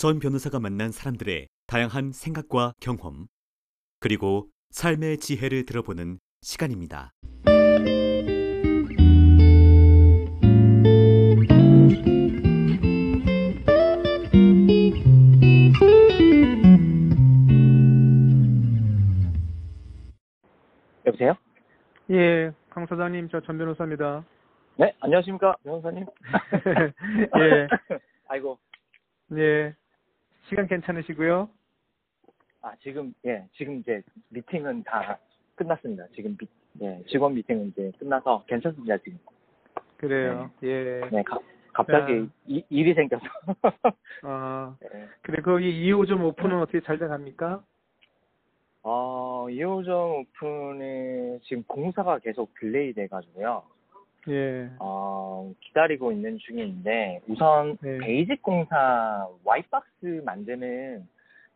전 변호사가 만난 사람들의 다양한 생각과 경험, 그리고 삶의 지혜를 들어보는 시간입니다. 여보세요? 예, 강 사장님, 저 전 변호사입니다. 네, 안녕하십니까, 변호사님. 예, 아이고, 예. 시간 괜찮으시고요? 아, 지금, 예, 지금 이제 미팅은 다 끝났습니다. 지금 미, 예, 직원 미팅은 이제 끝나서 괜찮습니다, 지금. 그래요. 예. 네, 가, 갑자기 야. 이, 일이 생겨서. 아, 네. 그래, 거기 2호점 오픈은 어떻게 잘 돼갑니까? 어, 2호점 오픈에 지금 공사가 계속 delay 돼가지고요. 예. 어, 기다리고 있는 중인데, 우선 네. basic 공사 와이박스 만드는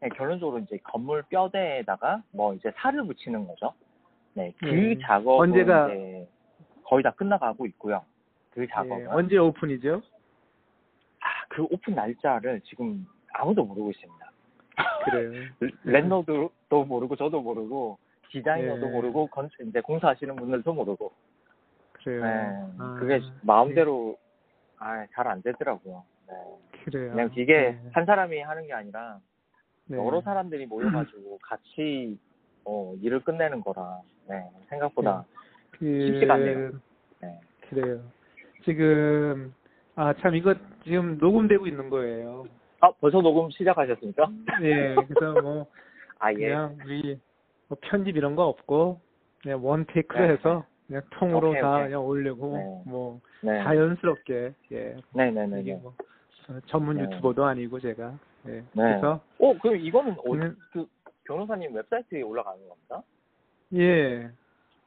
네, 결론적으로 이제 건물 뼈대에다가 뭐 이제 살을 붙이는 거죠. 네, 그 네. 작업은 언제가- 이제 거의 다 끝나가고 있고요. 그 예. 작업은 언제 오픈이죠? 아, 그 오픈 날짜를 지금 아무도 모르고 있습니다. 그래요. landlord도 모르고 저도 모르고 디자이너도 네. 모르고 건 이제 공사하시는 분들도 모르고 그래요. 네, 아, 그게 마음대로 아, 잘 안 되더라고요. 네. 그래요. 그냥 이게 네. 한 사람이 하는 게 아니라 네. 여러 사람들이 모여가지고 같이 어, 일을 끝내는 거라 네, 생각보다 그, 쉽지가 않네요. 네. 그래요. 지금, 아, 참, 이거 지금 녹음되고 있는 거예요. 아 벌써 녹음 시작하셨습니까? 예, 그래서 뭐, 아 예. 그냥 우리 뭐 편집 이런 거 없고 그냥 원 테이크로 네. 해서 그냥 통으로 오케이, 다 오케이. 그냥 올리고 네. 뭐 네. 자연스럽게 예 네네네. 이게 뭐 어, 전문 네. 유튜버도 아니고 제가 예 네. 그래서 어 그럼 이거는 어, 음. 그 변호사님 웹사이트에 올라가는 겁니다? 예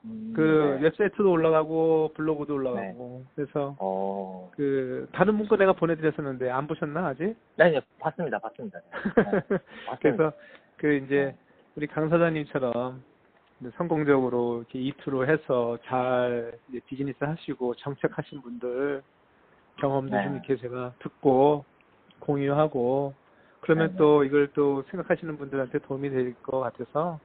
음, 그 네. 웹사이트도 올라가고 블로그도 올라가고 그래서 어. 그 다른 문거 내가 보내드렸었는데 안 보셨나 아직? 네, 네, 봤습니다, 봤습니다. 네. 그래서 그 이제 네. 우리 강 사장님처럼 성공적으로 이렇게 이투로 해서 잘 이제 비즈니스 하시고 정책하신 분들 경험도 네. 좀 이렇게 제가 듣고 공유하고 그러면 네, 네. 또 이걸 또 생각하시는 분들한테 도움이 될 것 같아서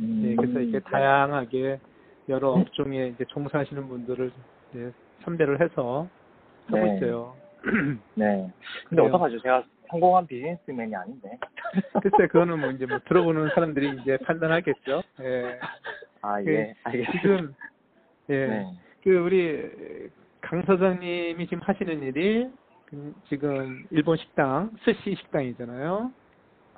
음, 예, 그래서 이렇게 네. 다양하게 여러 업종에 이제 종사하시는 분들을 이제 선별을 해서 하고 네. 있어요. 네. 근데. 어떡하죠? 제가 성공한 비즈니스맨이 아닌데. 글쎄 그거는 뭐 이제 뭐 들어보는 사람들이 이제 판단하겠죠. 예. 아, 그 예. 알겠습니다. 지금 예. 네. 그 우리 강 사장님이 지금 하시는 일이 그 지금 일본 식당 스시 식당이잖아요.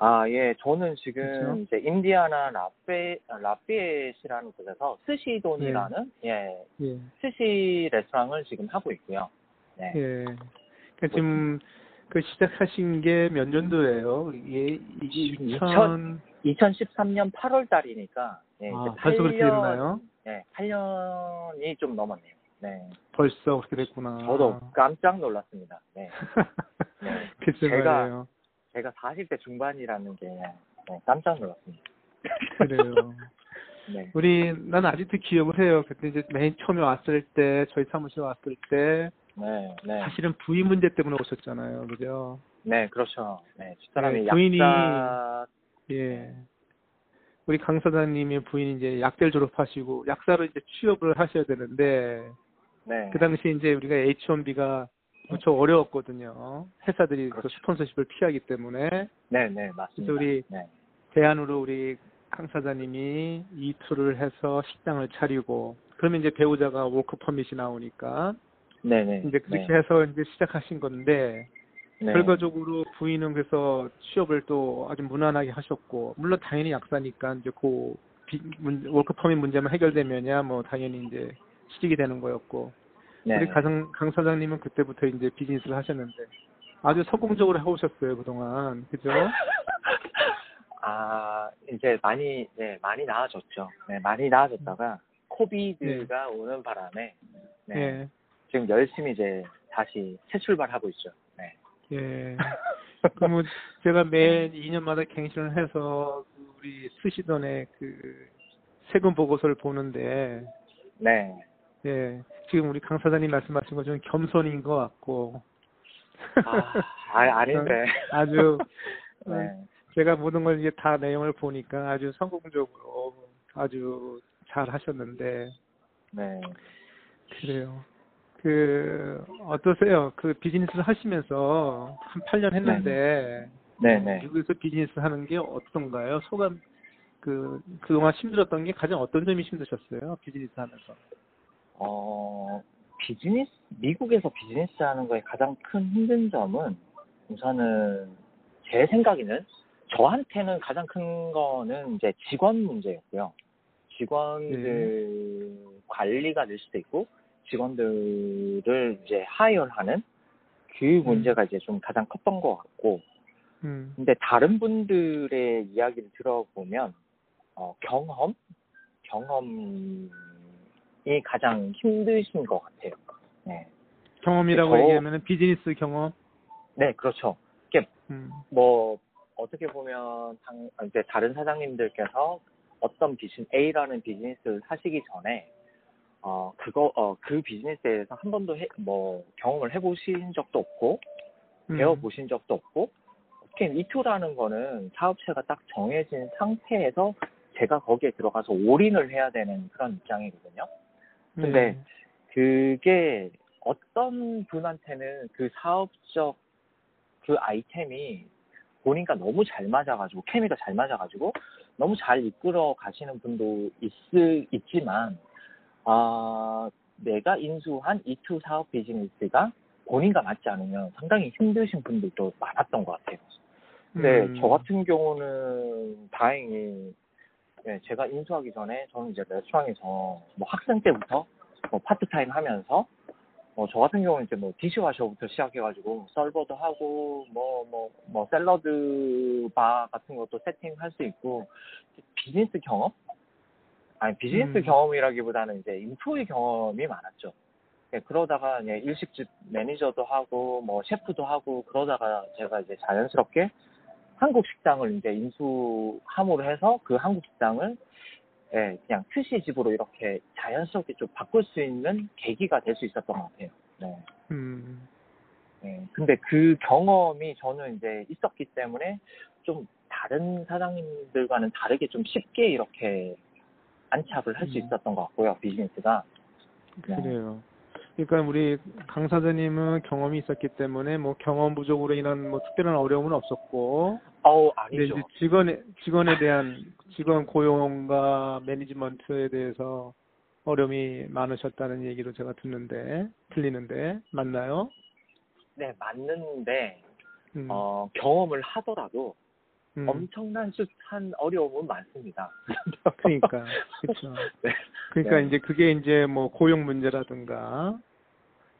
아, 예. 저는 지금 그렇죠. 이제 인디아나 라페, 라피엣이라는 곳에서 스시돈이라는, 예, 예. 스시 레스토랑을 지금 하고 있고요. 네. 예. 그러니까 지금 그 시작하신 게 몇 년도예요? 이게 이게 2000 2013년 8월 달이니까, 예, 아, 벌써 그렇게 8년, 됐나요? 네, 8년이 좀 넘었네요. 네. 벌써 그렇게 됐구나. 저도 깜짝 놀랐습니다. 네. 네. 제가- 말이에요. 제가 40대 중반이라는 게 네, 깜짝 놀랐습니다. 그래요. 네. 우리 난 아직도 기억을 해요. 그때 이제 맨 처음에 왔을 때 저희 사무실 왔을 때 네, 네. 사실은 부인 문제 때문에 오셨잖아요, 그죠? 네, 그렇죠. 네, 집사람이 네, 부인이- 약사, 예. 우리 강 사장님의 부인이 이제 약대를 졸업하시고 약사로 이제 취업을 하셔야 되는데 네. 그 당시 이제 우리가 H1B가 무척 어려웠거든요. 회사들이 그 그렇죠. sponsorship을 피하기 때문에 네, 네, 맞습니다. 그래서 우리 네. 대안으로 우리 강 사장님이 E2를 해서 식당을 차리고 그러면 이제 배우자가 워크 퍼밋이 나오니까 네, 네. 이제 그렇게 네. 해서 이제 시작하신 건데 네. 결과적으로 부인은 그래서 취업을 또 아주 무난하게 하셨고 물론 당연히 약사니까 이제 그 비- 문- 워크퍼밋 문제만 해결되면야 뭐 당연히 이제 취직이 되는 거였고 네. 우리 가장 강 사장님은 그때부터 이제 비즈니스를 하셨는데 아주 성공적으로 해오셨어요 그동안 그죠? 아, 이제 많이, 네, 많이 나아졌죠. 네, 많이 나아졌다가 코비드가 오는 바람에 네, 예. 지금 열심히 이제 다시 새 출발하고 있죠. 네. 예. 그러면 제가 매 2년마다 갱신을 해서 그 우리 스시던의 그 세금 보고서를 보는데 네. 예, 지금 우리 강 사장님 말씀하신 것처럼 겸손인 것 같고 아, 아 아닌데. 아주 네. 제가 모든 걸 이제 다 내용을 보니까 아주 성공적으로 아주 잘 하셨는데 네. 그래요. 그 어떠세요? 그 비즈니스를 하시면서 한 8년 했는데 네 네. 미국에서 비즈니스 하는 게 어떤가요? 소감 그 그동안 힘들었던 게 가장 어떤 점이 힘드셨어요? 비즈니스 하면서. 어, 비즈니스, 미국에서 비즈니스 하는 거에 가장 큰 힘든 점은 우선은 제 생각에는 저한테는 가장 큰 거는 이제 직원 문제였고요. 직원들 관리가 될 수도 있고 직원들을 이제 하이어하는 그 문제가 이제 좀 가장 컸던 것 같고 음. 근데 다른 분들의 이야기를 들어보면 어, 경험 경험이 가장 힘드신 것 같아요. 네, 경험이라고 저- 얘기하면은 비즈니스 경험. 네 그렇죠. 음. 뭐 어떻게 보면 당- 이제 다른 사장님들께서 어떤 비즈니스 A라는 비즈니스를 하시기 전에 어 그거 어 그 비즈니스에서 한 번도 해, 뭐 경험을 해보신 적도 없고 음. 배워보신 적도 없고 어떻게 E2라는 거는 사업체가 딱 정해진 상태에서 제가 거기에 들어가서 올인을 해야 되는 그런 입장이거든요. 근데 네. 그게 어떤 분한테는 그 사업적 그 아이템이 본인과 너무 잘 맞아가지고 케미가 잘 맞아가지고 너무 잘 이끌어 가시는 분도 있, 있지만 아 내가 인수한 E2 사업 비즈니스가 본인과 맞지 않으면 상당히 힘드신 분들도 많았던 것 같아요. 근데 음. 저 같은 경우는 다행히 네, 제가 인수하기 전에 저는 이제 레스토랑에서 뭐 학생 때부터 뭐 파트타임 하면서 뭐 저 같은 경우는 이제 뭐 dishwasher부터 시작해가지고 서버도 하고 뭐 뭐 뭐 샐러드 바 같은 것도 세팅할 수 있고 비즈니스 경험? 아니 비즈니스 음. 경험이라기보다는 이제 인프의 경험이 많았죠. 네, 그러다가 이제 일식집 매니저도 하고 뭐 셰프도 하고 그러다가 제가 이제 자연스럽게 한국 식당을 이제 인수함으로 해서 그 한국 식당을 예, 그냥 스시집으로 이렇게 자연스럽게 좀 바꿀 수 있는 계기가 될 수 있었던 것 같아요. 네. 음. 예, 근데 그 경험이 저는 이제 있었기 때문에 좀 다른 사장님들과는 다르게 좀 쉽게 이렇게 안착을 할수 음. 있었던 것 같고요, 비즈니스가. 네. 그래요. 그러니까 우리 강 사장님은 경험이 있었기 때문에 뭐 경험 부족으로 인한 뭐 특별한 어려움은 없었고 근데 아니죠. 이제 직원에 직원에 대한 직원 고용과 매니지먼트에 대해서 어려움이 많으셨다는 얘기로 제가 듣는데 틀리는데 맞나요? 네, 맞는데, 음, 어, 경험을 하더라도 음, 엄청난 숱한 어려움은 많습니다. 그러니까 그렇죠. 네. 그러니까 네. 이제 그게 이제 뭐 고용 문제라든가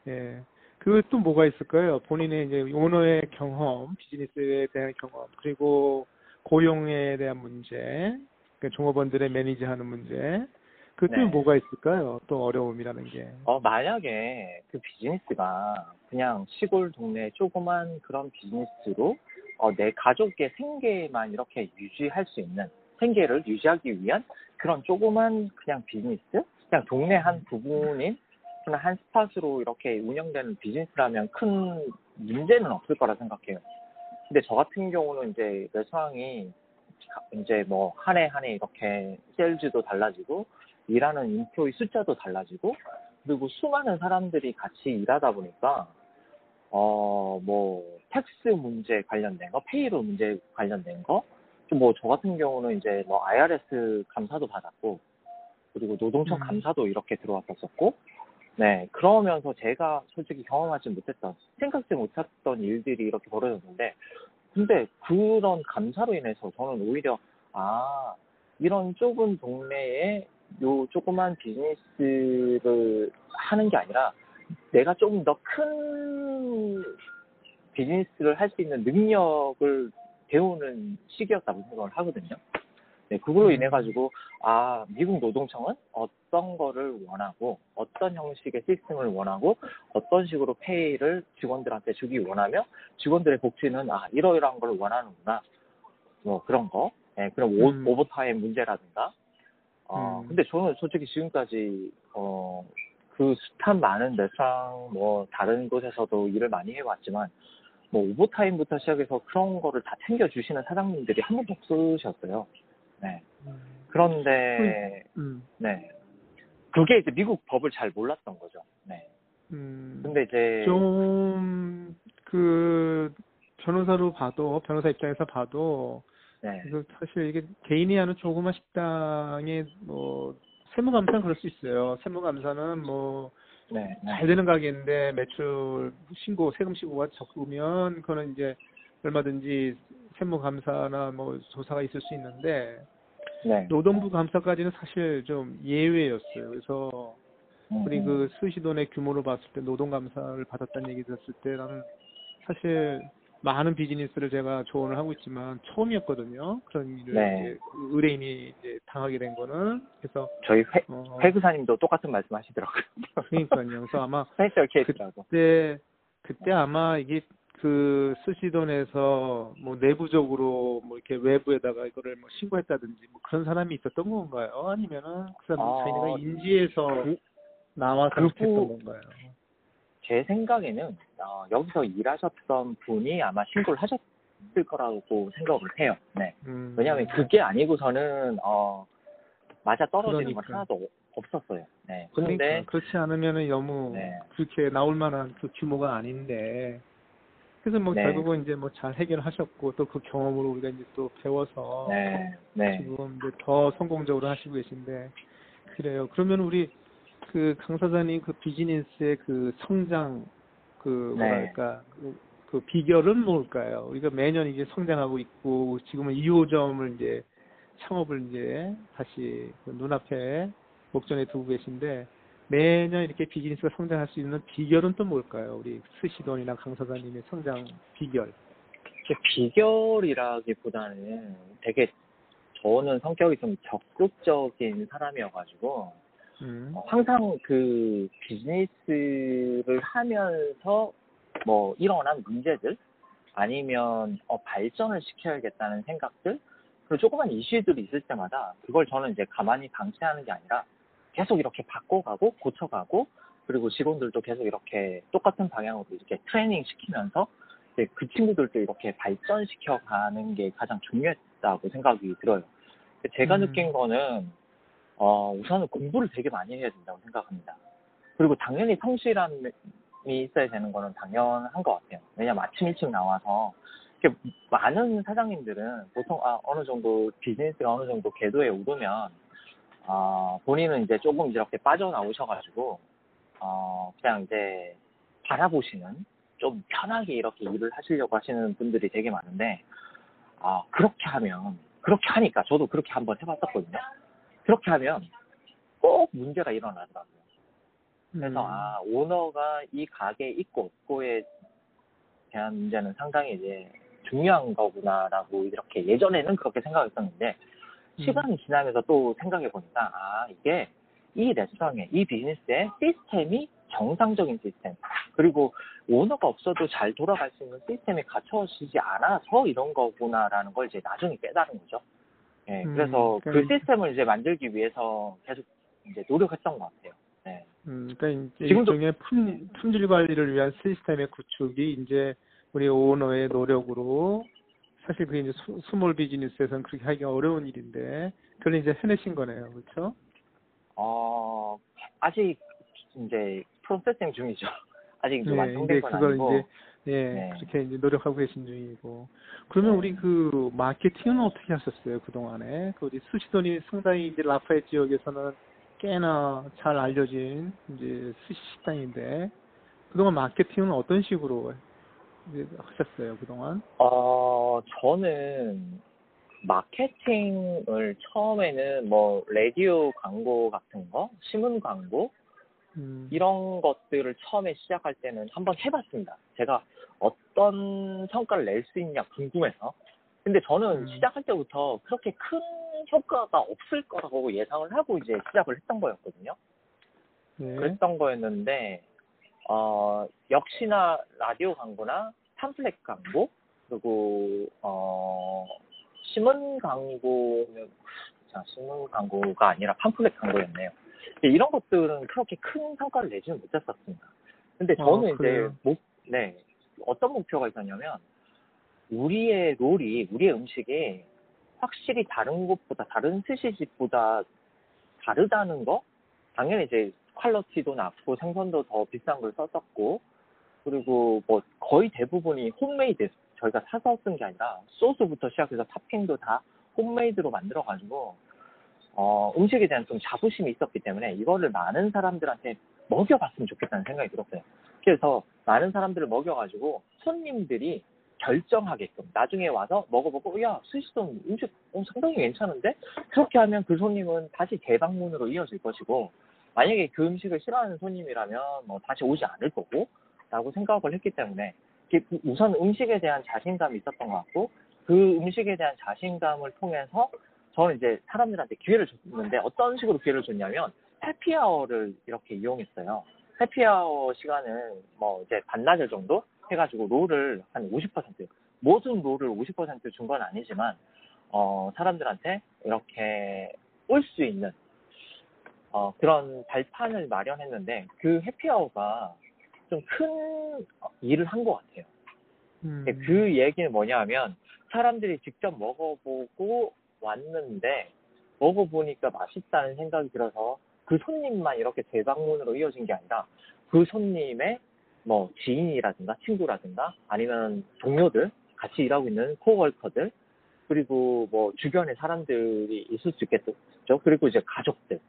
예. 그또 뭐가 있을까요? 본인의 이제 오너의 경험, 비즈니스에 대한 경험, 그리고 고용에 대한 문제, 그 종업원들의 매니지하는 문제. 그또 네. 뭐가 있을까요? 또 어려움이라는 게. 어, 만약에 그 비즈니스가 그냥 시골 동네 조그만 그런 비즈니스로 어, 내 가족의 생계만 이렇게 유지할 수 있는 생계를 유지하기 위한 그런 조그만 그냥 비즈니스? 그냥 동네 한 부분인 그냥 한 스팟으로 이렇게 운영되는 비즈니스라면 큰 문제는 없을 거라 생각해요. 근데 저 같은 경우는 이제 레스토랑이 이제 뭐 한 해 한 해 이렇게 sales도 달라지고 일하는 employee 숫자도 달라지고 그리고 수많은 사람들이 같이 일하다 보니까 어 뭐 tax 문제 관련된 거, payroll 문제 관련된 거, 뭐 저 같은 경우는 이제 뭐 IRS 감사도 받았고 그리고 노동청 음. 감사도 이렇게 들어왔었고 네 그러면서 제가 솔직히 경험하지 못했던 생각지 못했던 일들이 이렇게 벌어졌는데 근데 그런 감사로 인해서 저는 오히려 아 이런 좁은 동네에 요 조그만 비즈니스를 하는 게 아니라 내가 조금 더큰 비즈니스를 할 수 있는 능력을 배우는 시기였다고 생각을 하거든요. 네, 그걸로 음. 인해 가지고 아 미국 노동청은 어떤 거를 원하고 어떤 형식의 시스템을 원하고 어떤 식으로 페이를 직원들한테 주기 원하며 직원들의 복지는 아 이러이러한 걸 원하는구나 뭐 그런 거 네, 그런 오, 음. 오버타임 문제라든가 어 음. 근데 저는 솔직히 지금까지 어 그 숱한 많은 레스토랑 뭐 다른 곳에서도 일을 많이 해왔지만 뭐 오버타임부터 시작해서 그런 거를 다 챙겨주시는 사장님들이 한 번도 없으셨어요. 네. 그런데 음, 네. 그게 이제 미국 법을 잘 몰랐던 거죠. 네. 음, 근데 이제 좀, 그, 변호사로 봐도, 변호사 입장에서 봐도, 네. 그 사실 이게 개인이 하는 조그만 식당에 뭐, 세무감사는 그럴 수 있어요. 세무감사는 뭐, 네. 네. 잘 되는 가게인데 매출 신고, 세금 신고가 적으면 그거는 이제 얼마든지 세무감사나 뭐 조사가 있을 수 있는데, 네. 노동부 감사까지는 사실 좀 예외였어요. 그래서 음, 우리 그 수시돈의 규모로 봤을 때 노동감사를 받았다는 얘기 들었을 때 나는 사실 많은 비즈니스를 제가 조언을 하고 있지만 처음이었거든요. 그런 일을 네. 이제 그 의뢰인이 이제 당하게 된 거는 그래서 저희 회, 어 회계사님도 똑같은 말씀 하시더라고요. 그러니까요. 그래서 아마. 그때 그때 아마 이게 그 스시돈에서 뭐 내부적으로 뭐 이렇게 외부에다가 이거를 뭐 신고했다든지 뭐 그런 사람이 있었던 건가요? 아니면은 그 사람 아, 자기네가 인지해서 그- 나와서 그 했던 부- 건가요? 제 생각에는 어, 여기서 일하셨던 분이 아마 신고를 하셨을 거라고 생각을 해요. 네. 음. 왜냐하면 그게 아니고서는 어, 맞아 떨어지는 건 그러니까. 하나도 없었어요. 네. 그러니까 근데 그렇지 않으면은 너무 네. 그렇게 나올 만한 그 규모가 아닌데 그래서 뭐 네. 결국은 이제 뭐 잘 해결하셨고 또 그 경험으로 우리가 이제 또 배워서 네, 네, 지금 이제 더 성공적으로 하시고 계신데 그래요. 그러면 우리 그 강사장님 그 비즈니스의 그 성장 그 네. 뭐랄까 그, 그 비결은 뭘까요? 우리가 매년 이제 성장하고 있고 지금은 2호점을 이제 창업을 이제 다시 그 눈앞에 목전에 두고 계신데 매년 이렇게 비즈니스가 성장할 수 있는 비결은 또 뭘까요? 우리 스시돈이나 강사장님의 성장 비결. 제 비결이라기보다는 되게 저는 성격이 좀 적극적인 사람이어가지고 음. 어, 항상 그 비즈니스를 하면서 뭐 일어난 문제들 아니면 어, 발전을 시켜야겠다는 생각들 그리고 조그만 이슈들이 있을 때마다 그걸 저는 이제 가만히 방치하는 게 아니라 계속 이렇게 바꿔가고 고쳐가고 그리고 직원들도 계속 이렇게 똑같은 방향으로 이렇게 트레이닝 시키면서 이제 그 친구들도 이렇게 발전시켜 가는 게 가장 중요했다고 생각이 들어요. 제가 음. 느낀 거는 어, 우선은 공부를 되게 많이 해야 된다고 생각합니다. 그리고 당연히 성실함이 있어야 되는 거는 당연한 것 같아요. 왜냐면 아침 일찍 나와서 이렇게 많은 사장님들은 보통 아, 어느 정도 비즈니스가 어느 정도 궤도에 오르면 아, 본인은 이제 조금 이렇게 빠져나오셔가지고 어, 그냥 이제 바라보시는 좀 편하게 이렇게 일을 하시려고 하시는 분들이 되게 많은데 아, 그렇게 하면 그렇게 하니까 저도 그렇게 한번 해봤었거든요. 그렇게 하면 꼭 문제가 일어나더라고요. 그래서 음. 아 오너가 이 가게 있고 없고에 대한 문제는 상당히 이제 중요한 거구나라고 이렇게 예전에는 그렇게 생각했었는데 음. 시간이 지나면서 또 생각해 보니까 아 이게 이 레스토랑의 이 비즈니스의 시스템이 정상적인 시스템 그리고 오너가 없어도 잘 돌아갈 수 있는 시스템이 갖춰지지 않아서 이런 거구나라는 걸 이제 나중에 깨달은 거죠. 예, 음, 그래서 그 그러니까- 시스템을 이제 만들기 위해서 계속 이제 노력했던 것 같아요. 네. 음, 그러니까 이제 지금도- 일종의 품, 품질 관리를 위한 시스템의 구축이 이제 우리 오너의 노력으로 사실 그게 이제 스- small business에서는 그렇게 하기가 어려운 일인데 그걸 이제 해내신 거네요, 그렇죠? 어, 아직 이제 프로세싱 중이죠. 아직 이제 네, 완성된 건 아니고. 이제 예 네. 그렇게 이제 노력하고 계신 중이고 그러면 네. 우리 그 마케팅은 어떻게 하셨어요 그 동안에? 그 우리 수시돈이 상당히 이제 라파엘 지역에서는 꽤나 잘 알려진 이제 스시 식당인데 그동안 마케팅은 어떤 식으로 이제 하셨어요 그동안? 어, 저는 마케팅을 처음에는 뭐 라디오 광고 같은 거, 신문 광고 음, 이런 것들을 처음에 시작할 때는 한번 해봤습니다. 제가 어떤 성과를 낼 수 있냐 궁금해서. 근데 저는 음. 시작할 때부터 그렇게 큰 효과가 없을 거라고 예상을 하고 이제 시작을 했던 거였거든요. 네. 그랬던 거였는데 어, 역시나 라디오 광고나 팜플렛 광고 그리고 어, 신문 광고는 자 신문 광고가 아니라 팜플렛 광고였네요. 근데 이런 것들은 그렇게 큰 성과를 내지는 못했었습니다. 근데 아, 저는 이제 그래요? 목, 네 어떤 목표가 있었냐면 우리의 롤이 우리의 음식이 확실히 다른 곳보다 다른 스시집보다 다르다는 거 당연히 이제 퀄러티도 낮고 생선도 더 비싼 걸 썼었고 그리고 뭐 거의 대부분이 홈메이드 저희가 사서 쓴 게 아니라 소스부터 시작해서 토핑도 다 홈메이드로 만들어 가지고 어, 음식에 대한 좀 자부심이 있었기 때문에 이거를 많은 사람들한테 먹여봤으면 좋겠다는 생각이 들었어요. 그래서 많은 사람들을 먹여가지고 손님들이 결정하게끔 나중에 와서 먹어보고 야 스시동 음식 어, 상당히 괜찮은데 그렇게 하면 그 손님은 다시 재방문으로 이어질 것이고 만약에 그 음식을 싫어하는 손님이라면 뭐 다시 오지 않을 거고 라고 생각을 했기 때문에 우선 음식에 대한 자신감이 있었던 것 같고 그 음식에 대한 자신감을 통해서 저는 이제 사람들한테 기회를 줬는데 어떤 식으로 기회를 줬냐면 해피아워를 이렇게 이용했어요. 해피아워 시간은 뭐 이제 반나절 정도 해가지고 롤을 한 50% 모든 롤을 50%준 건 아니지만 어 사람들한테 이렇게 올 수 있는 어 그런 발판을 마련했는데 그 해피아워가 좀 큰 일을 한 것 같아요. 음. 그 얘기는 뭐냐면 사람들이 직접 먹어보고 왔는데 먹어보니까 맛있다는 생각이 들어서 그 손님만 이렇게 재방문으로 이어진 게 아니라 그 손님의 뭐 지인이라든가 친구라든가 아니면 동료들 같이 일하고 있는 코워커들 그리고 뭐 주변에 사람들이 있을 수 있겠죠 그리고 이제 가족들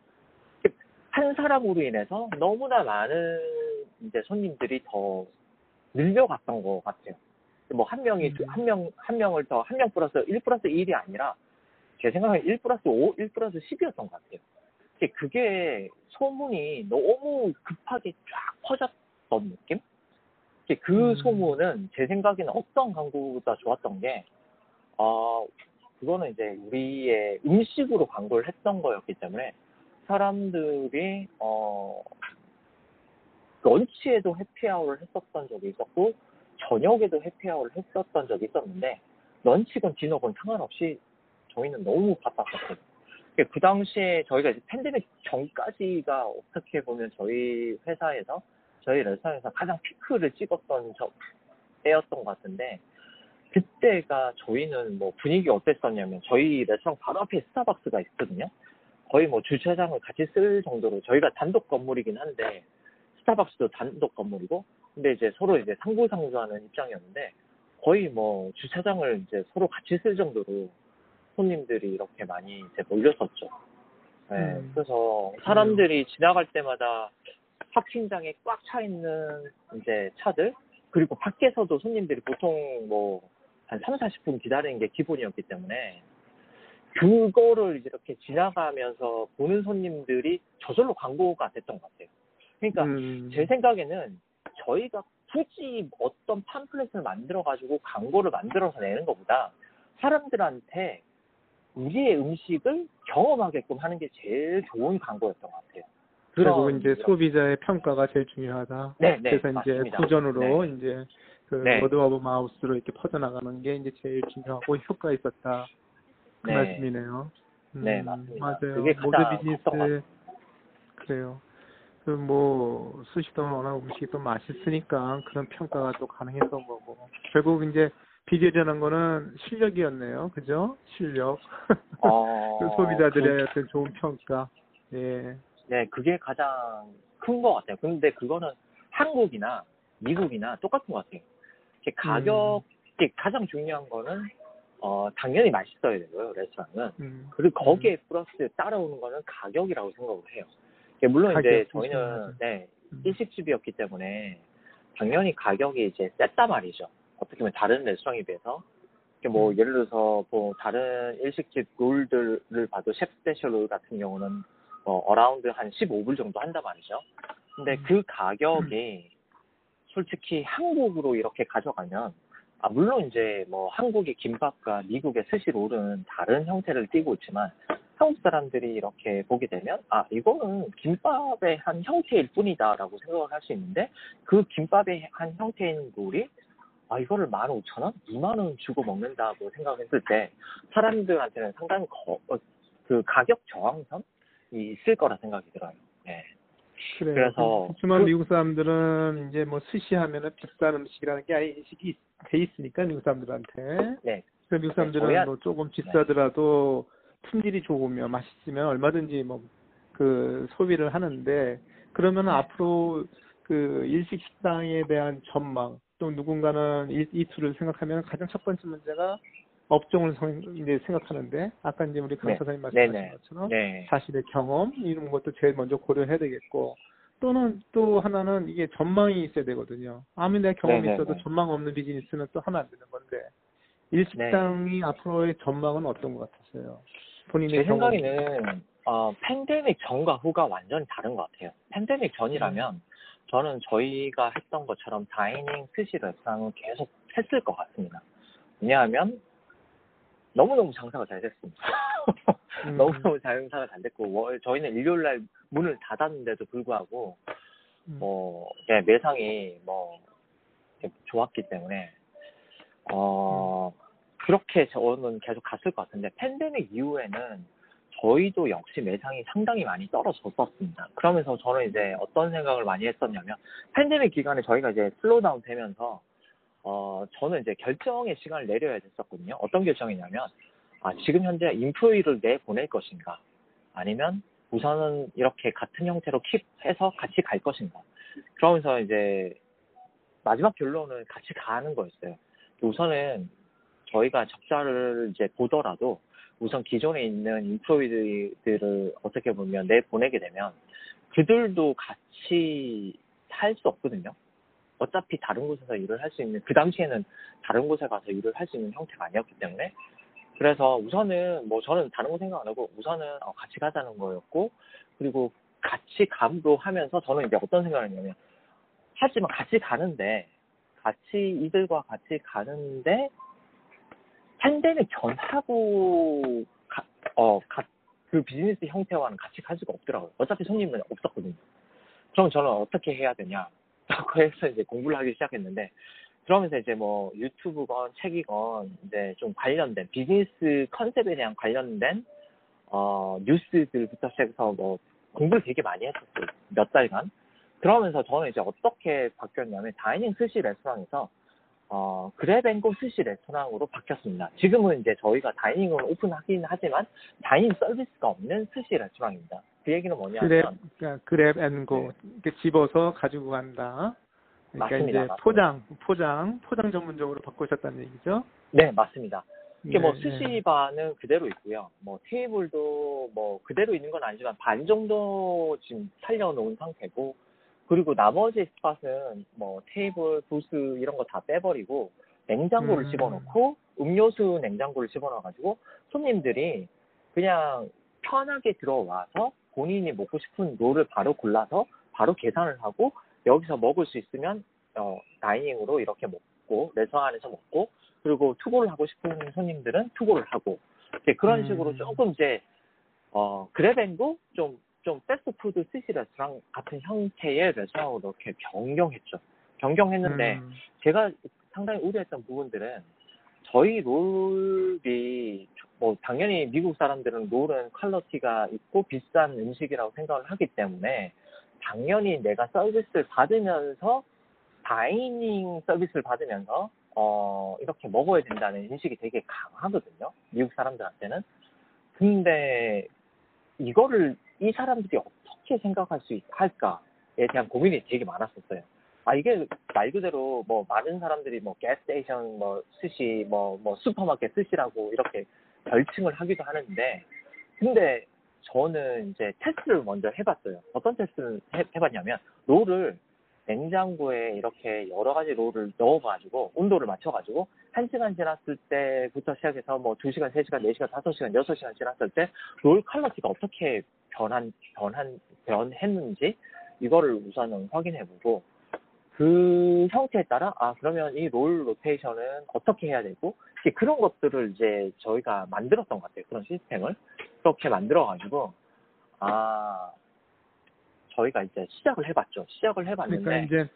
한 사람으로 인해서 너무나 많은 이제 손님들이 더 늘려갔던 것 같아요. 뭐 한 명이 음. 한명한 명을 더 한 명 플러스 1 플러스 1이 아니라 제 생각에 1 플러스 5, 1 플러스 10이었던 것 같아요. 그게 소문이 너무 급하게 쫙 퍼졌던 느낌? 그 음. 소문은 제 생각에는 어떤 광고보다 좋았던 게, 어, 그거는 이제 우리의 음식으로 광고를 했던 거였기 때문에 사람들이, 어, 런치에도 해피아워를 했었던 적이 있었고, 저녁에도 해피아워를 했었던 적이 있었는데, 런치건 디너건 상관없이 저희는 너무 바빴었어요. 그 당시에 저희가 이제 팬데믹 전까지가 어떻게 보면 저희 회사에서 저희 레스토랑에서 가장 피크를 찍었던 저 때였던 것 같은데 그때가 저희는 뭐 분위기 어땠었냐면 저희 레스토랑 바로 앞에 스타벅스가 있거든요. 거의 뭐 주차장을 같이 쓸 정도로 저희가 단독 건물이긴 한데 스타벅스도 단독 건물이고 근데 이제 서로 이제 상부상조하는 입장이었는데 거의 뭐 주차장을 이제 서로 같이 쓸 정도로 손님들이 이렇게 많이 이제 몰렸었죠. 네, 음. 그래서 사람들이 지나갈 때마다 파킹장에 꽉 차 있는 이제 차들 그리고 밖에서도 손님들이 보통 뭐 한 3, 40분 기다리는 게 기본이었기 때문에 그거를 이렇게 지나가면서 보는 손님들이 저절로 광고가 됐던 것 같아요. 그러니까 음. 제 생각에는 저희가 굳이 어떤 팜플렛을 만들어 가지고 광고를 만들어서 내는 것보다 사람들한테 우리의 음식을 경험하게끔 하는 게 제일 좋은 광고였던 것 같아요. 그리고 이제 소비자의 평가가 제일 중요하다. 네, 네, 그래서 이제 맞습니다. 구전으로 네. 이제 그 네. word of mouth로 이렇게 퍼져나가는 게 이제 제일 중요하고 효과 있었다. 그 네. 말씀이네요. 음, 네, 맞습니다. 맞아요. 가장 비즈니스 그래요. 그 뭐 수시동 워낙 음식이 또 맛있으니까 그런 평가가 또 가능했던 거고 결국 이제 비교되는 거는 실력이었네요. 그죠? 실력. 어, 그 소비자들의 어떤 좋은 평가. 예. 네, 그게 가장 큰 것 같아요. 근데 그거는 한국이나 미국이나 똑같은 것 같아요. 가격, 이게 가장 중요한 거는, 어, 당연히 맛있어야 되고요, 레스토랑은. 음. 그리고 거기에 플러스 따라오는 거는 가격이라고 생각을 해요. 물론 이제 가격, 저희는, 맞아요. 네, 음. 일식집이었기 때문에, 당연히 가격이 이제 셌단 말이죠. 어떻게 보면 다른 레스토랑에 비해서. 뭐, 음. 예를 들어서, 뭐, 다른 일식집 롤들을 봐도 chef special roll 같은 경우는 어, around 한 15불 정도 한단 말이죠. 근데 음. 그 가격이 솔직히 한국으로 이렇게 가져가면, 아, 물론 이제 뭐 한국의 김밥과 미국의 스시롤은 다른 형태를 띠고 있지만, 한국 사람들이 이렇게 보게 되면, 아, 이거는 김밥의 한 형태일 뿐이다라고 생각을 할 수 있는데, 그 김밥의 한 형태인 롤이, 아, 이거를 15,000원? 2만원 주고 먹는다고 생각했을 때, 사람들한테는 상당히 거- 어, 그 가격 저항선이 있을 거라 생각이 들어요. 네. 그래. 그래서 그렇지만 그- 미국 사람들은 이제 뭐 스시 하면은 비싼 음식이라는 게 아예 인식이 돼 있으니까 미국 사람들한테. 네, 그래서 미국 사람들은 저희야- 뭐 조금 비싸더라도 품질이 좋으면 맛있으면 얼마든지 뭐 그 소비를 하는데 그러면 네. 앞으로 그 일식 식당에 대한 전망 또 누군가는 이, 이 툴을 생각하면 가장 첫 번째 문제가 업종을 성- 이제 생각하는데 아까 이제 우리 강 네. 사장님 네, 말씀하신 네. 것처럼 네, 자신의 경험 이런 것도 제일 먼저 고려해야 되겠고 또는 또 하나는 이게 전망이 있어야 되거든요. 아무리 내가 경험이 네네네. 있어도 전망 없는 비즈니스는 또 하면 안 되는 건데 일식당이 앞으로의 전망은 어떤 것 같으세요? 본인의 제 경험. 생각에는 어, 팬데믹 전과 후가 완전히 다른 것 같아요. 팬데믹 전이라면 저는 저희가 했던 것처럼 다이닝 스시 레스토랑은 계속 했을 것 같습니다. 왜냐하면 너무너무 장사가 잘 됐습니다. 음. 너무너무 장사가 잘 됐고 월- 저희는 일요일 날 문을 닫았는데도 불구하고 음. 뭐 네, 매상이 뭐 좋았기 때문에 어 그렇게 저는 계속 갔을 것 같은데 팬데믹 이후에는 저희도 역시 매상이 상당히 많이 떨어졌었습니다. 그러면서 저는 이제 어떤 생각을 많이 했었냐면 팬데믹 기간에 저희가 이제 slow down 되면서 어 저는 이제 결정의 시간을 내려야 됐었거든요. 어떤 결정이냐면 아 지금 현재 employee를 내보낼 것인가 아니면 우선은 이렇게 같은 형태로 keep해서 같이 갈 것인가. 그러면서 이제 마지막 결론은 같이 가는 거였어요. 우선은 저희가 적자를 이제 보더라도 우선 기존에 있는 인프로이들을 어떻게 보면 내보내게 되면 그들도 같이 살수 없거든요. 어차피 다른 곳에서 일을 할 수 있는 그 당시에는 다른 곳에 가서 일을 할 수 있는 형태가 아니었기 때문에 그래서 우선은 뭐 저는 다른 거 생각 안 하고 우선은 어, 같이 가자는 거였고 그리고 같이 감도 하면서 저는 이제 어떤 생각을 했냐면 하지만 같이 가는데 같이 이들과 같이 가는데 팬데믹 전하고 가, 어, 가, 그 비즈니스 형태와는 같이 갈 수가 없더라고요. 어차피 손님은 없었거든요. 그럼 저는 어떻게 해야 되냐? 그래서 이제 공부를 하기 시작했는데 그러면서 이제 뭐 유튜브건 책이건 이제 좀 관련된 비즈니스 컨셉에 대한 관련된 어 뉴스들부터 시작해서 뭐 공부를 되게 많이 했었어요. 몇 달간. 그러면서 저는 이제 어떻게 바뀌었냐면 dining 스시 레스토랑에서 어 grab and go 스시 레스토랑으로 바뀌었습니다. 지금은 이제 저희가 dining을 오픈하긴 하지만 dining 서비스가 없는 스시 레스토랑입니다. 그 얘기는 뭐냐면 grab, 그러니까 grab and go 네. 이렇게 집어서 가지고 간다. 그러니까 맞습니다, 이제 맞습니다. 포장, 포장, 포장 전문적으로 바꾸셨다는 얘기죠. 네 맞습니다. 이게 뭐 네, 스시 바는 그대로 있고요. 뭐 테이블도 뭐 그대로 있는 건 아니지만 반 정도 지금 살려놓은 상태고 그리고 나머지 스팟은 뭐 테이블, 부스 이런 거 다 빼버리고 냉장고를 음. 집어넣고 음료수 냉장고를 집어넣어가지고 손님들이 그냥 편하게 들어와서 본인이 먹고 싶은 롤을 바로 골라서 바로 계산을 하고 여기서 먹을 수 있으면 어, dining으로 이렇게 먹고 레스토랑 안에서 먹고 그리고 to go를 하고 싶은 손님들은 to go를 하고 이제 그런 음. 식으로 조금 이제 어 grab and go 좀 좀 패스트푸드 스시 레스토랑 같은 형태의 레스토랑으로 이렇게 변경했죠. 변경했는데 음, 제가 상당히 우려했던 부분들은 저희 롤이 뭐 당연히 미국 사람들은 롤은 quality가 있고 비싼 음식이라고 생각을 하기 때문에 당연히 내가 서비스를 받으면서 다이닝 서비스를 받으면서 어 이렇게 먹어야 된다는 인식이 되게 강하거든요. 미국 사람들한테는. 근데 이거를 이 사람들이 어떻게 생각할 수 있- 할까에 대한 고민이 되게 많았었어요. 아 이게 말 그대로 뭐 많은 사람들이 뭐 가스테이션 뭐 스시 뭐뭐 슈퍼마켓 스시라고 이렇게 별칭을 하기도 하는데 근데 저는 이제 테스트를 먼저 해봤어요. 어떤 테스트를 해, 해봤냐면 롤을 냉장고에 이렇게 여러 가지 롤을 넣어가지고 온도를 맞춰가지고 한 시간 지났을 때부터 시작해서 뭐 두 시간, 세 시간, 네 시간, 다섯 시간, 여섯 시간 지났을 때 롤 퀄러티가 어떻게 변한 변한 변했는지 이거를 우선은 확인해보고 그 형태에 따라 아 그러면 이 롤 로테이션은 어떻게 해야 되고 그런 것들을 이제 저희가 만들었던 것 같아요. 그런 시스템을. 그렇게 만들어 가지고 아 저희가 이제 시작을 해봤죠 시작을 해봤는데 그러니까 이제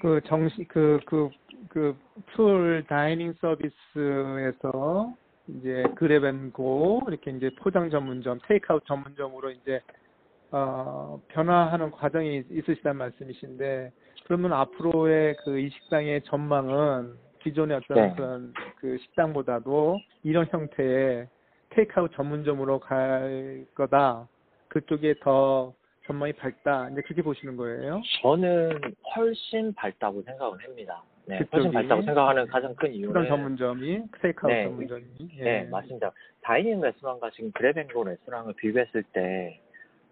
그 정식 그그 그 풀 다이닝 서비스에서 이제 그랩앤고 이렇게 이제 포장 전문점, 테이크아웃 전문점으로 이제 어, 변화하는 과정이 있으시단 말씀이신데 그러면 앞으로의 그 이 식당의 전망은 기존의 어떤 네. 그런 그 식당보다도 이런 형태의 테이크아웃 전문점으로 갈 거다. 그쪽에 더 전망이 밝다. 이제 그렇게 보시는 거예요? 저는 훨씬 밝다고 생각을 합니다. 네, 훨씬 그쪽이? 밝다고 생각하는 가장 큰 그런 이유는 전문점이 테이크아웃 네. 전문점이. 예. 네, 맞습니다. 다이닝 레스토랑과 지금 그랩앤고 레스토랑을 비교했을 때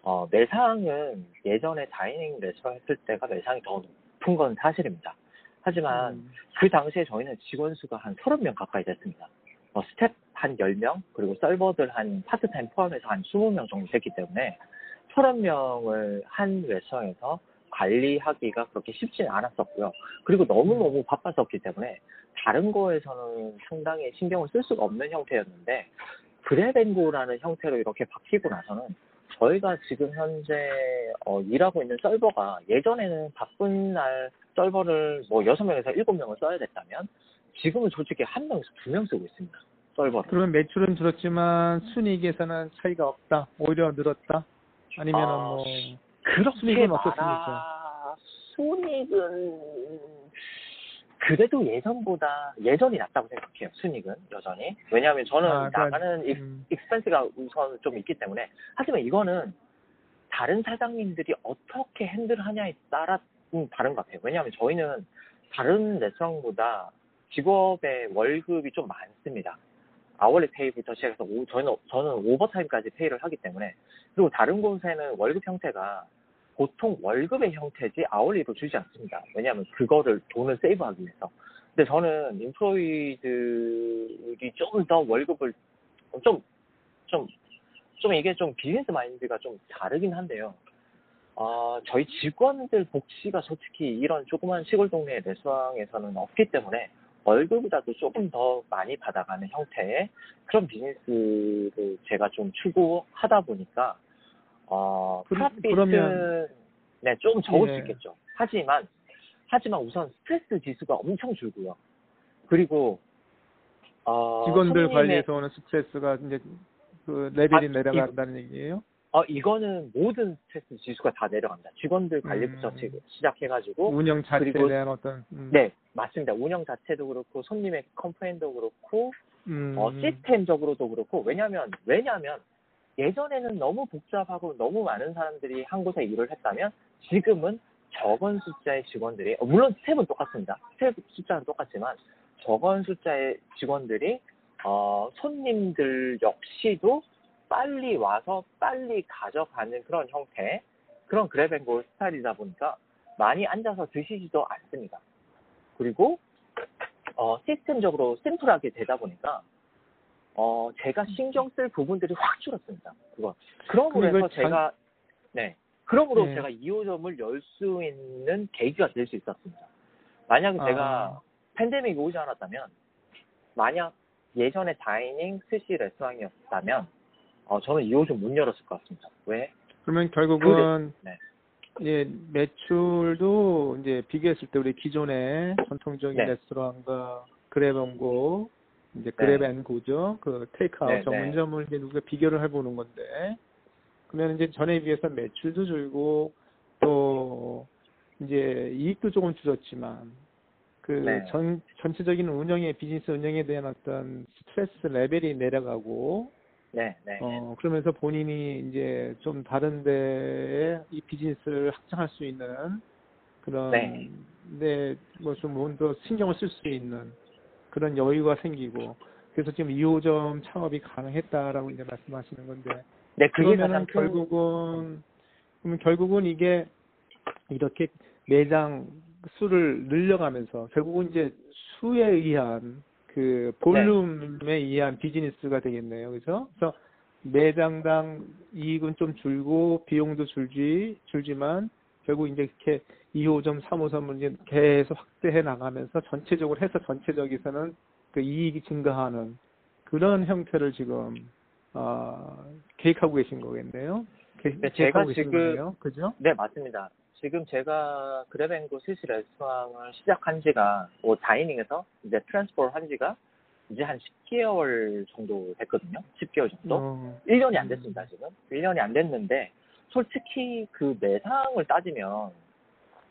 어, 매상은 예전에 다이닝 레스토랑 했을 때가 매상이 더 높은 건 사실입니다. 하지만 음. 그 당시에 저희는 직원 수가 한 30명 가까이 됐습니다. 어, 스태프 한 10명, 그리고 서버들 한 파트타임 포함해서 한 20명 정도 됐기 때문에 30명을 한 레스토랑에서 관리하기가 그렇게 쉽지는 않았었고요. 그리고 너무너무 바빴었기 때문에 다른 거에서는 상당히 신경을 쓸 수가 없는 형태였는데 grab and go라는 형태로 이렇게 바뀌고 나서는 저희가 지금 현재 어, 일하고 있는 서버가 예전에는 바쁜 날 서버를 뭐 6명에서 7명을 써야 됐다면 지금은 솔직히 한 명에서 두 명 쓰고 있습니다. 서버를. 그러면 매출은 줄었지만 순이익에서는 차이가 없다. 오히려 늘었다. 아니면 아, 뭐 그렇게 어떻습니까? 순익은 그래도 예전보다 예전이 낫다고 생각해요. 순익은 여전히. 왜냐하면 저는 아, 그러니까, 나가는 익- 음. 익스펜스가 우선 좀 있기 때문에 하지만 이거는 다른 사장님들이 어떻게 핸들하냐에 따라 좀 다른 것 같아요. 왜냐하면 저희는 다른 레스토랑보다 직업의 월급이 좀 많습니다. 아워리 페이부터 시작해서 오- 저희는 저는 오버타임까지 페이를 하기 때문에 그리고 다른 곳에는 월급 형태가 보통 월급의 형태지 아워리로 주지 않습니다. 왜냐하면 그거를 돈을 세이브하기 위해서. 근데 저는 인프로이들이 좀 더 월급을 좀 좀, 좀 이게 좀 비즈니스 마인드가 좀 다르긴 한데요. 어, 저희 직원들 복지가 솔직히 이런 조그만 시골 동네 레스토랑에서는 없기 때문에 월급보다도 조금 더 많이 받아가는 형태의 그런 비즈니스를 제가 좀 추구하다 보니까 어, 그러면- 네, 좀 적을 예. 수 있겠죠. 하지만 하지만 우선 스트레스 지수가 엄청 줄고요. 그리고 어, 직원들 관리에서 오는 스트레스가 이제 그 레벨이 아, 내려간다는 얘기예요? 어, 이거는 모든 스트레스 지수가 다 내려갑니다. 직원들 관리부터 음. 지- 시작해가지고 운영 자체에 그리고- 대한 어떤 음, 네 맞습니다. 운영 자체도 그렇고 손님의 complain도 그렇고 음, 어, 시스템적으로도 그렇고 왜냐하면 왜냐하면 예전에는 너무 복잡하고 너무 많은 사람들이 한 곳에 일을 했다면 지금은 적은 숫자의 직원들이 어, 물론 스텝은 똑같습니다. 스텝 숫자는 똑같지만 적은 숫자의 직원들이 어, 손님들 역시도 빨리 와서 빨리 가져가는 그런 형태 그런 grab and go 스타일이다 보니까 많이 앉아서 드시지도 않습니다. 그리고 어, 시스템적으로 심플하게 되다 보니까 어, 제가 신경 쓸 부분들이 확 줄었습니다. 그거. 그럼으로 해서 장- 제가, 네. 그러므로 네. 제가 2호점을 열 수 있는 계기가 될 수 있었습니다. 만약에 아. 제가 팬데믹이 오지 않았다면, 만약 예전에 다이닝 스시 레스토랑이었다면, 어, 저는 2호점 못 열었을 것 같습니다. 왜? 그러면 결국은 네. 예, 매출도 이제 비교했을 때 우리 기존의 전통적인 네. 레스토랑과 그랩앤고 이제 네. 그랩앤고죠. 그 테이크아웃 네, 네. 전문점을 이제 우리가 비교를 해보는 건데 그러면 이제 전에 비해서 매출도 줄고 또 이제 이익도 조금 줄었지만 그 네. 전 전체적인 운영의 비즈니스 운영에 대한 어떤 스트레스 레벨이 내려가고 네, 네. 네. 어, 그러면서 본인이 이제 좀 다른 데에 이 비즈니스를 확장할 수 있는 그런, 네. 네, 뭐좀더 신경을 쓸 수 있는 그런 여유가 생기고, 그래서 지금 2호점 창업이 가능했다라고 이제 말씀하시는 건데, 네, 그게 큰, 결국은, 그러면 결국은 이게 이렇게 매장 수를 늘려가면서 결국은 이제 수에 의한 그 볼륨에 의한 비즈니스가 되겠네요. 그죠? 그래서 매장당 이익은 좀 줄고 비용도 줄지 줄지만 결국 이제 이렇게 2호점, 3호점을 이제 계속 확대해 나가면서 전체적으로 해서 전체적에서는 그 이익이 증가하는 그런 형태를 지금 어, 계획하고 계신 거겠네요. 계, 네, 제가 계획하고 계신 지금- 거네요. 그죠? 네, 맞습니다. 지금 제가 그래뱅고 스시 레스토랑을 시작한 지가, 뭐, 다이닝에서 이제 트랜스포를 한 지가 이제 한 10개월 정도 됐거든요. 10개월 정도. 어, 1년이 안 됐습니다, 지금. 1년이 안 됐는데, 솔직히 그 매상을 따지면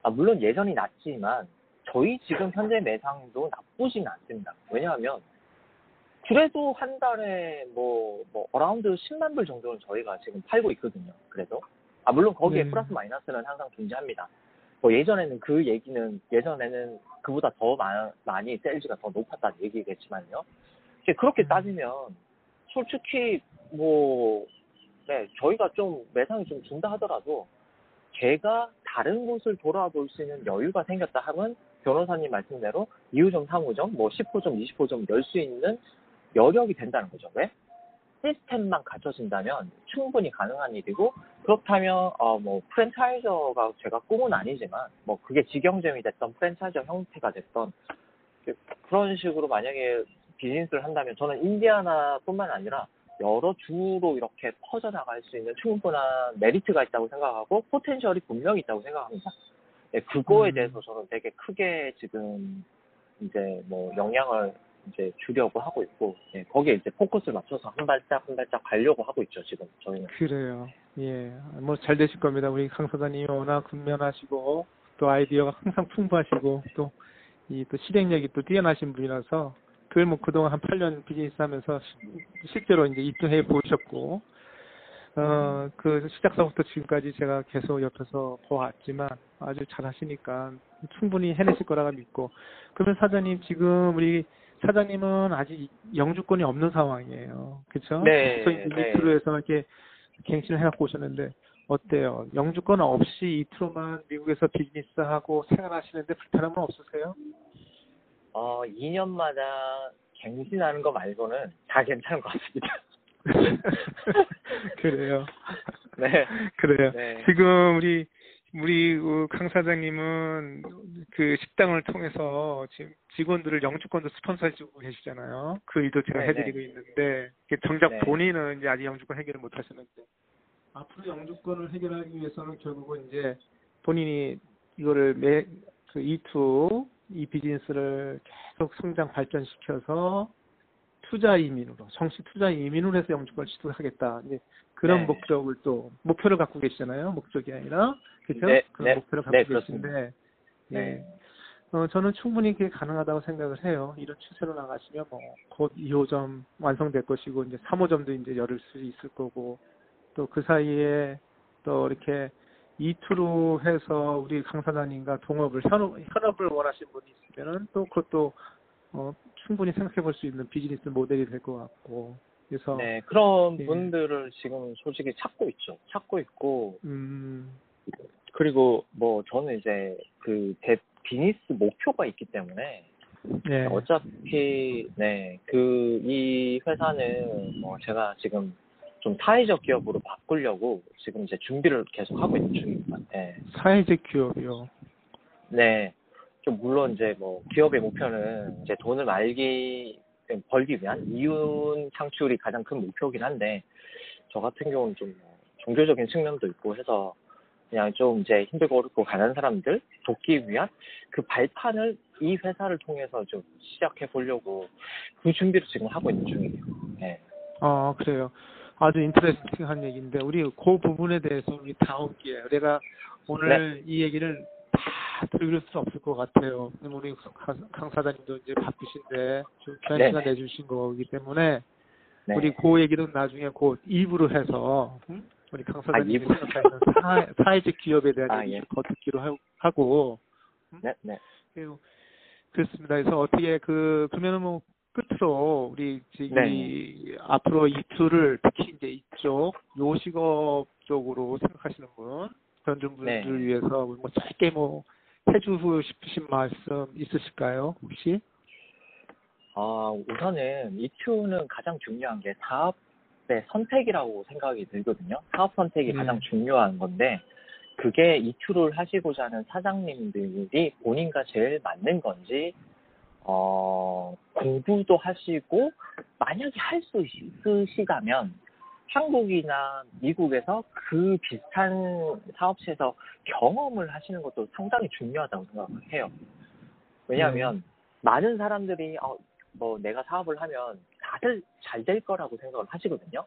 아, 물론 예전이 낫지만 저희 지금 현재 매상도 나쁘진 않습니다. 왜냐하면 그래도 한 달에 뭐, 뭐, around 10만 불 정도는 저희가 지금 팔고 있거든요. 그래도. 아, 물론 거기에 네. 플러스 마이너스는 항상 존재합니다. 뭐 예전에는 그 얘기는, 예전에는 그보다 더 많, 많이 sales가 더 높았다는 얘기겠지만요. 그렇게 음. 따지면, 솔직히 뭐, 네, 저희가 좀 매상이 좀 준다 하더라도, 제가 다른 곳을 돌아볼 수 있는 여유가 생겼다 하면, 변호사님 말씀대로 2호점, 3호점, 뭐 10호점, 20호점 열 수 있는 여력이 된다는 거죠. 왜? 시스템만 갖춰진다면 충분히 가능한 일이고 그렇다면 어 뭐 프랜차이저가 제가 꿈은 아니지만 뭐 그게 직영점이 됐던 프랜차이저 형태가 됐던 그- 그런 식으로 만약에 비즈니스를 한다면 저는 인디아나뿐만 아니라 여러 주로 이렇게 퍼져나갈 수 있는 충분한 메리트가 있다고 생각하고 포텐셜이 분명히 있다고 생각합니다. 네, 그거에 음. 대해서 저는 되게 크게 지금 이제 뭐 영향을 이제 주려고 하고 있고 예, 거기에 이제 포커스를 맞춰서 한 발짝 한 발짝 가려고 하고 있죠 지금 저희는 그래요. 예. 뭐 잘 되실 겁니다. 우리 강 사장님이 워낙 근면하시고 또 아이디어가 항상 풍부하시고 또 이 또 실행력이 또 뛰어나신 분이라서 그걸 뭐 그동안 한 8년 비즈니스 하면서 시- 실제로 이제 입증해 보셨고 어, 그 시작서부터 지금까지 제가 계속 옆에서 보았지만 아주 잘 하시니까 충분히 해내실 거라고 믿고 그러면 사장님 지금 우리 사장님은 아직 영주권이 없는 상황이에요. 그렇죠? 네, 그래서 네. 밑으로 해서 이렇게 갱신을 해갖고 오셨는데 어때요? 영주권 없이 이트로만 미국에서 비즈니스하고 생활하시는데 불편함은 없으세요? 어 2년마다 갱신하는 거 말고는 다 괜찮은 것 같습니다. 그래요. 네. 그래요. 네. 지금 우리 우리 그강 사장님은 그 식당을 통해서 지금 직원들을 영주권도 스폰서해주고 계시잖아요. 그 일도 제가 네네. 해드리고 있는데 이게 정작 네. 본인은 이제 아직 영주권 해결을 못 하셨는데 앞으로 영주권을 해결하기 위해서는 결국은 이제 본인이 이거를 매 그 E2 이 비즈니스를 계속 성장 발전시켜서 투자 이민으로 정식 투자 이민으로 해서 영주권을 취득하겠다. 이제 그런 네. 목적을 또 목표를 갖고 계시잖아요. 목적이 아니라 그렇죠? 네, 그런 네, 목표를 갖고 네. 계신데 예. 네. 어, 저는 충분히 그게 가능하다고 생각을 해요. 이런 추세로 나가시면 뭐 곧 2호점 완성될 것이고 이제 3호점도 이제 열을 수 있을 거고 또 그 사이에 또 이렇게 이투로 해서 우리 강 사장님과 동업을 현업, 현업을 원하시는 분이 있으면은 또 그것도 어, 충분히 생각해 볼 수 있는 비즈니스 모델이 될 것 같고 그래서 네, 그런 예. 분들을 지금 솔직히 찾고 있죠. 찾고 있고 음, 그리고 뭐 저는 이제 그 대, 비즈니스 목표가 있기 때문에 네. 어차피 네 그 이 회사는 뭐 제가 지금 좀 사회적 기업으로 바꾸려고 지금 이제 준비를 계속 하고 있는 중입니다. 네. 사회적 기업이요. 네. 좀 물론 이제 뭐 기업의 목표는 이제 돈을 말기 벌기 위한 이윤 창출이 가장 큰 목표긴 한데 저 같은 경우는 좀뭐 종교적인 측면도 있고 해서 그냥 좀 이제 힘들고 어렵고 가난한 사람들 돕기 위한 그 발판을 이 회사를 통해서 좀 시작해 보려고 그 준비를 지금 하고 있는 중이에요. 네. 아, 그래요. 아주 인터레스팅한 얘기인데 우리 그 부분에 대해서 우리 다음 기회에 내가 오늘 이 얘기를 다 들을 수 없을 것 같아요. 우리 강- 강 사장님도 이제 바쁘신데 좀 귀한 네. 시간 내주신 거기 때문에 네. 우리 그 얘기는 나중에 그 입으로 해서 음? 우리 강 사장님이 입으로. 생각하는 사, 사회적 기업에 대한 아, 얘기 예. 좀더 듣기로 하- 하고 네, 네. 그리고 그렇습니다. 그래서 어떻게 그 그러면은 뭐 끝으로 우리 지금 네. 이 앞으로 이투를 특히 이제 이쪽 요식업 쪽으로 생각하시는 분 그런 분들을 네. 위해서 뭐 짧게 뭐 해주고 싶으신 말씀 있으실까요? 혹시? 아, 우선은 이큐는 가장 중요한 게 사업의 선택이라고 생각이 들거든요. 사업 선택이 음. 가장 중요한 건데, 그게 이큐를 하시고자 하는 사장님들이 본인과 제일 맞는 건지, 어, 공부도 하시고, 만약에 할 수 있으시다면, 한국이나 미국에서 그 비슷한 사업체에서 경험을 하시는 것도 상당히 중요하다고 생각해요. 왜냐하면, 많은 사람들이 어, 뭐 내가 사업을 하면 다들 잘 될 거라고 생각을 하시거든요.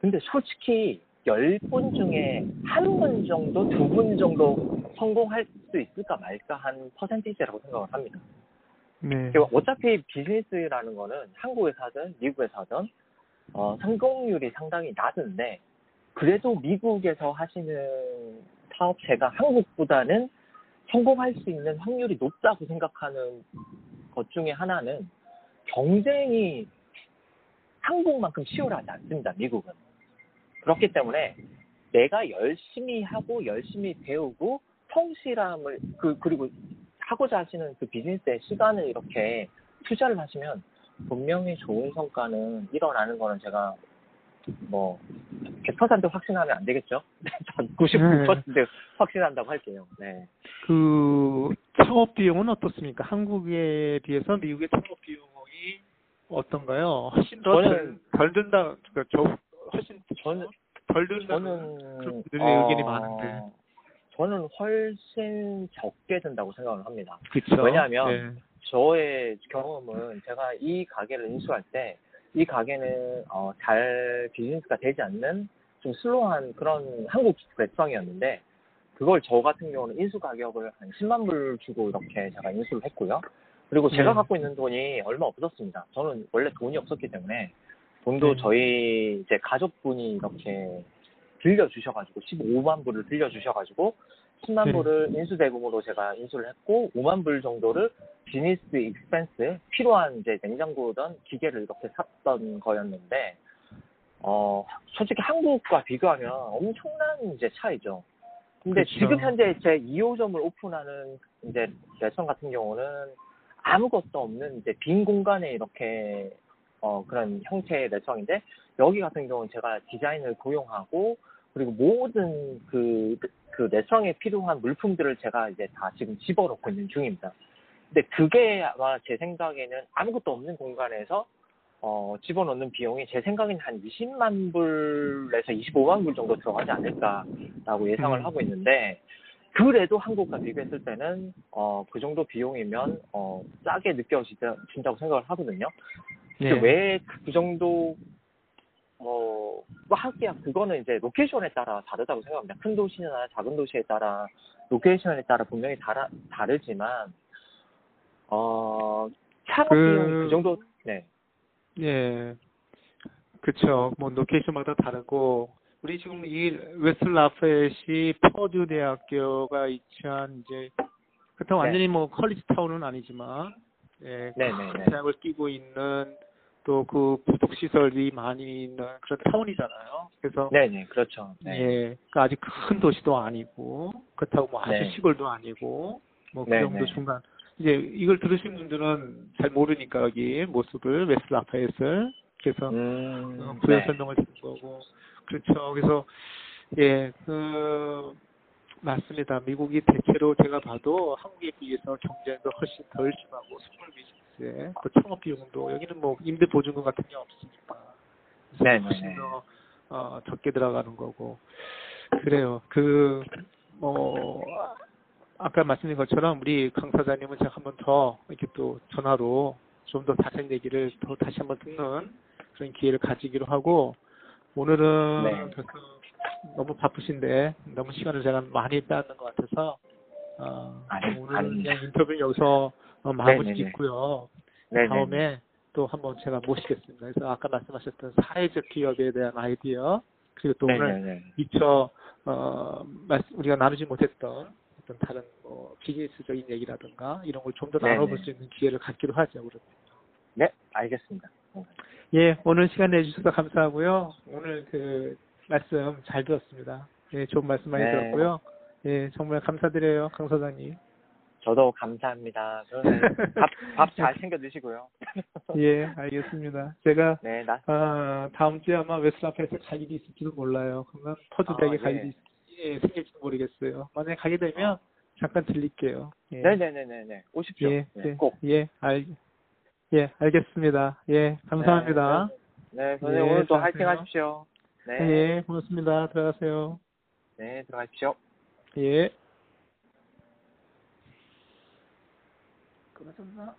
근데 솔직히 10분 중에 한 분 정도, 두 분 정도 성공할 수 있을까 말까 한 퍼센티지라고 생각을 합니다. 네. 어차피 비즈니스라는 거는 한국에서 하든 미국에서 하든 어, 성공률이 상당히 낮은데 그래도 미국에서 하시는 사업체가 한국보다는 성공할 수 있는 확률이 높다고 생각하는 것 중에 하나는 경쟁이 한국만큼 치열하지 않습니다. 미국은. 그렇기 때문에 내가 열심히 하고 열심히 배우고 성실함을 그 그리고 하고자 하시는 그 비즈니스에 시간을 이렇게 투자를 하시면 분명히 좋은 성과는 일어나는 거는 제가 뭐 100% 확신하면 안 되겠죠? 99% 확신한다고 할게요. 네. 그 창업 비용은 어떻습니까? 한국에 비해서 미국의 창업 비용이 어떤가요? 훨씬 더 저는- 덜 든다. 그러니까 저 훨씬 저는 덜 든다. 저는 그런 분들의 의견이 많은데. 저는 훨씬 적게 든다고 생각을 합니다. 그렇죠. 왜냐하면 네. 저의 경험은 제가 이 가게를 인수할 때 이 가게는 어, 잘 비즈니스가 되지 않는 좀 슬로한 그런 한국 레스토랑이었는데 그걸 저 같은 경우는 인수 가격을 한 10만 불 주고 이렇게 제가 인수를 했고요. 그리고 제가 네. 갖고 있는 돈이 얼마 없었습니다. 저는 원래 돈이 없었기 때문에 돈도 네. 저희 이제 가족분이 이렇게 빌려주셔가지고 15만 불을 빌려주셔가지고 10만 네. 불을 인수대금으로 제가 인수를 했고 5만 불 정도를 비즈니스 expense 필요한 이제 냉장고든 기계를 이렇게 샀던 거였는데 어 솔직히 한국과 비교하면 엄청난 이제 차이죠. 근데 그렇죠. 지금 현재 제 2호점을 오픈하는 이제 레스토랑 같은 경우는 아무것도 없는 이제 빈 공간에 이렇게 어 그런 형태의 레스토랑인데 여기 같은 경우는 제가 디자인을 고용하고 그리고 모든 그, 그 레스토랑에 필요한 물품들을 제가 이제 다 지금 집어넣고 있는 중입니다. 근데 그게 아마 제 생각에는 아무것도 없는 공간에서 어, 집어넣는 비용이 제 생각에는 한 20만 불에서 25만 불 정도 들어가지 않을까라고 예상을 음. 하고 있는데 그래도 한국과 비교했을 때는 어, 그 정도 비용이면 어, 싸게 느껴진다고 생각을 하거든요. 네. 왜 그 정도 뭐, 뭐 하기야 그거는 이제 location에 따라 다르다고 생각합니다. 큰 도시나 작은 도시에 따라 location에 따라 분명히 다라, 다르지만 어 창업 그- 그 정도 네 예. 그쵸. 뭐, location마다 다르고, 우리 지금 이 웨스트 라파엣 퍼듀 대학교가 위치한 이제, 그렇다고 네. 완전히 뭐 college town은 아니지만, 예, 네, 큰 네, 네. 대학을 끼고 있는 또 그 부속 시설이 많이 있는 그런 타운이잖아요. 그래서, 네네 그렇죠 네. 예, 그러니까 아직 큰 도시도 아니고, 그렇다고 뭐 아주 네. 시골도 아니고, 뭐그 네, 정도 네. 중간. 이제 이걸 들으신 분들은 잘 모르니까 여기 모습을 웨스트 라파엣을 그래서 음, 어, 부연 네. 설명을 드린 거고 그렇죠. 그래서 예, 그 맞습니다. 미국이 대체로 제가 봐도 한국에 비해서 경쟁도 훨씬 덜 심하고 small business에 또 창업 비용도 여기는 뭐 임대 보증금 같은 게 없으니까 네, 네, 훨씬 네. 더 어, 적게 들어가는 거고 그래요. 그 뭐 아까 말씀드린 것처럼 우리 강 사장님은 제가 한번 더 이렇게 또 전화로 좀 더 자세한 얘기를 더 다시 한번 듣는 그런 기회를 가지기로 하고 오늘은 네. 그래서 너무 바쁘신데 너무 시간을 제가 많이 빼앗는 것 같아서 어, 아니, 오늘. 그냥 인터뷰 여기서 어, 마무리 네, 네, 네. 짓고요. 네네. 다음에 또 한번 제가 모시겠습니다. 그래서 아까 말씀하셨던 사회적 기업에 대한 아이디어 그리고 또 오늘 네네네. 미처 어, 말씀- 우리가 나누지 못했던 어떤 다른 뭐 비즈니스적인 얘기라든가 이런 걸 좀 더. 나눠볼 수 있는 기회를 갖기로 하죠. 그러면. 네 알겠습니다. 어, 예, 오늘 시간 내주셔서 감사하고요. 오늘 그 말씀 잘 들었습니다. 예, 좋은 말씀 많이 네. 들었고요. 예, 정말 감사드려요, 강 사장님. 저도 감사합니다. 그러면 밥밥 잘 챙겨 드시고요. 예, 알겠습니다. 제가 네 나. 아, 다음 주에 아마 웨스트라페에서 갈 일이 있을지도 몰라요. 그러면 퍼즈백에 아, 갈 예. 일이 있- 예, 생길지도 모르겠어요. 만약에 가게 되면 잠깐 들릴게요. 예. 네네네네네 오십시오. 예, 네, 예, 꼭. 예, 알, 예, 알겠습니다. 예, 감사합니다. 네, 네 선생님 예, 오늘 또 들어가세요. 화이팅 하십시오. 네, 예, 고맙습니다. 들어가세요. 네 들어가십시오. 예. 끊어졌나?